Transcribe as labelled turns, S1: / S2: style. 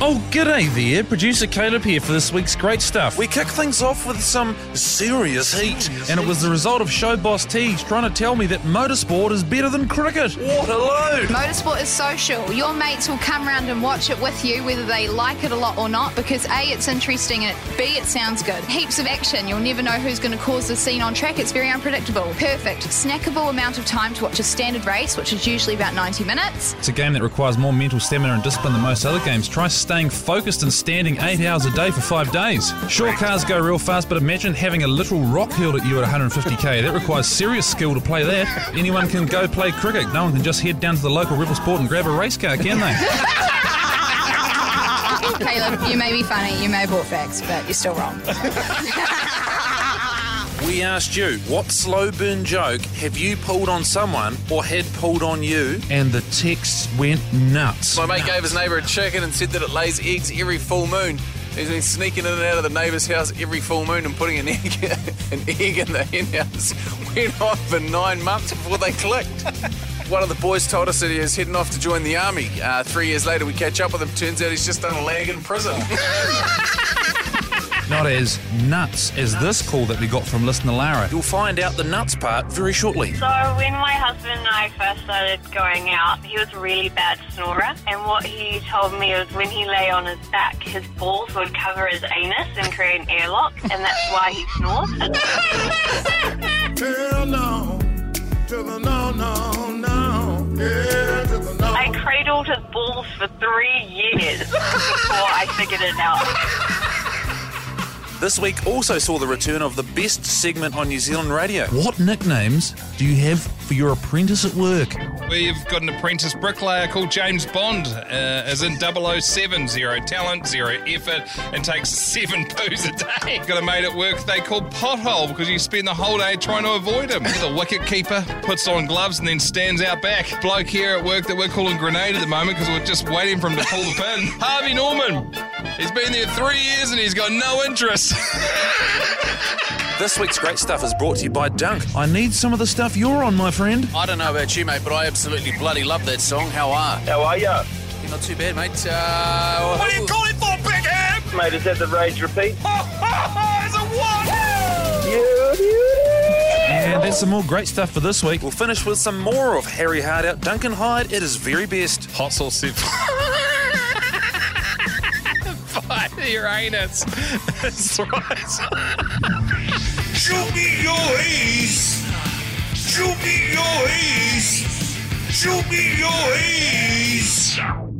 S1: Oh, g'day there. Producer Caleb here for this week's great stuff.
S2: We kick things off with some serious heat.
S1: and it was the result of show boss Teagues trying to tell me that motorsport is better than cricket.
S2: What a load!
S3: Motorsport is social. Your mates will come round and watch it with you, whether they like it a lot or not, because A, it's interesting, and B, it sounds good. Heaps of action. You'll never know who's going to cause the scene on track. It's very unpredictable. Perfect. Snackable amount of time to watch a standard race, which is usually about 90 minutes.
S1: It's a game that requires more mental stamina and discipline than most other games. Try staying focused and standing eight hours a day for five days. Sure, cars go real fast, but imagine having a literal rock hurled at you at 150k. That requires serious skill to play that. Anyone can go play cricket. No one can just head down to the local Rebel Sport and grab a race car, can they?
S3: Caleb, you may be funny, you may have bought facts, but you're still wrong.
S2: We asked you, what slow burn joke have you pulled on someone or had pulled on you?
S1: and the texts went nuts.
S4: My mate gave his neighbour a chicken and said that it lays eggs every full moon. He's been sneaking in and out of the neighbour's house every full moon and putting an egg, an egg in the hen house. Went on for nine months before they clicked. One of the boys told us that he was heading off to join the army. Uh, three years later, we catch up with him. Turns out he's just done a lag in prison.
S1: Not as nuts as this call that we got from listener Lara.
S2: You'll find out the nuts part very shortly.
S5: So when my husband and I first started going out, he was a really bad snorer. And what he told me was when he lay on his back, his balls would cover his anus and create an airlock, and that's why he snores.
S6: Hell no, to the no, no, no, yeah, to the no.
S5: I cradled his balls for three years before I figured it out.
S2: This week also saw the return of the best segment on New Zealand radio.
S1: What nicknames do you have for your apprentice at work?
S7: We've got an apprentice bricklayer called James Bond, uh, as in 007, zero talent, zero effort, and takes seven poos a day. Got a mate at work they call Pothole because you spend the whole day trying to avoid him. The wicket keeper puts on gloves and then stands out back. Bloke here at work that we're calling Grenade at the moment because we're just waiting for him to pull the pin. Harvey Norman. He's been there three years and he's got no interest.
S2: This week's great stuff is brought to you by Dunk.
S1: I need some of the stuff you're on, my friend.
S4: I don't know about you, mate, but I absolutely bloody love that song. How are?
S8: How are ya?
S4: You're not too bad, mate. Uh,
S6: What are you calling for, Big Ham?
S8: Mate, is that the rage repeat?
S6: It's a what?
S1: And that's some more great stuff for this week.
S2: We'll finish with some more of Harry Hard out Duncan Hyde at his very best.
S7: Hot sauce soup. By your anus. That's right.
S6: Show me your ace. Show me your ace. Show me your ace.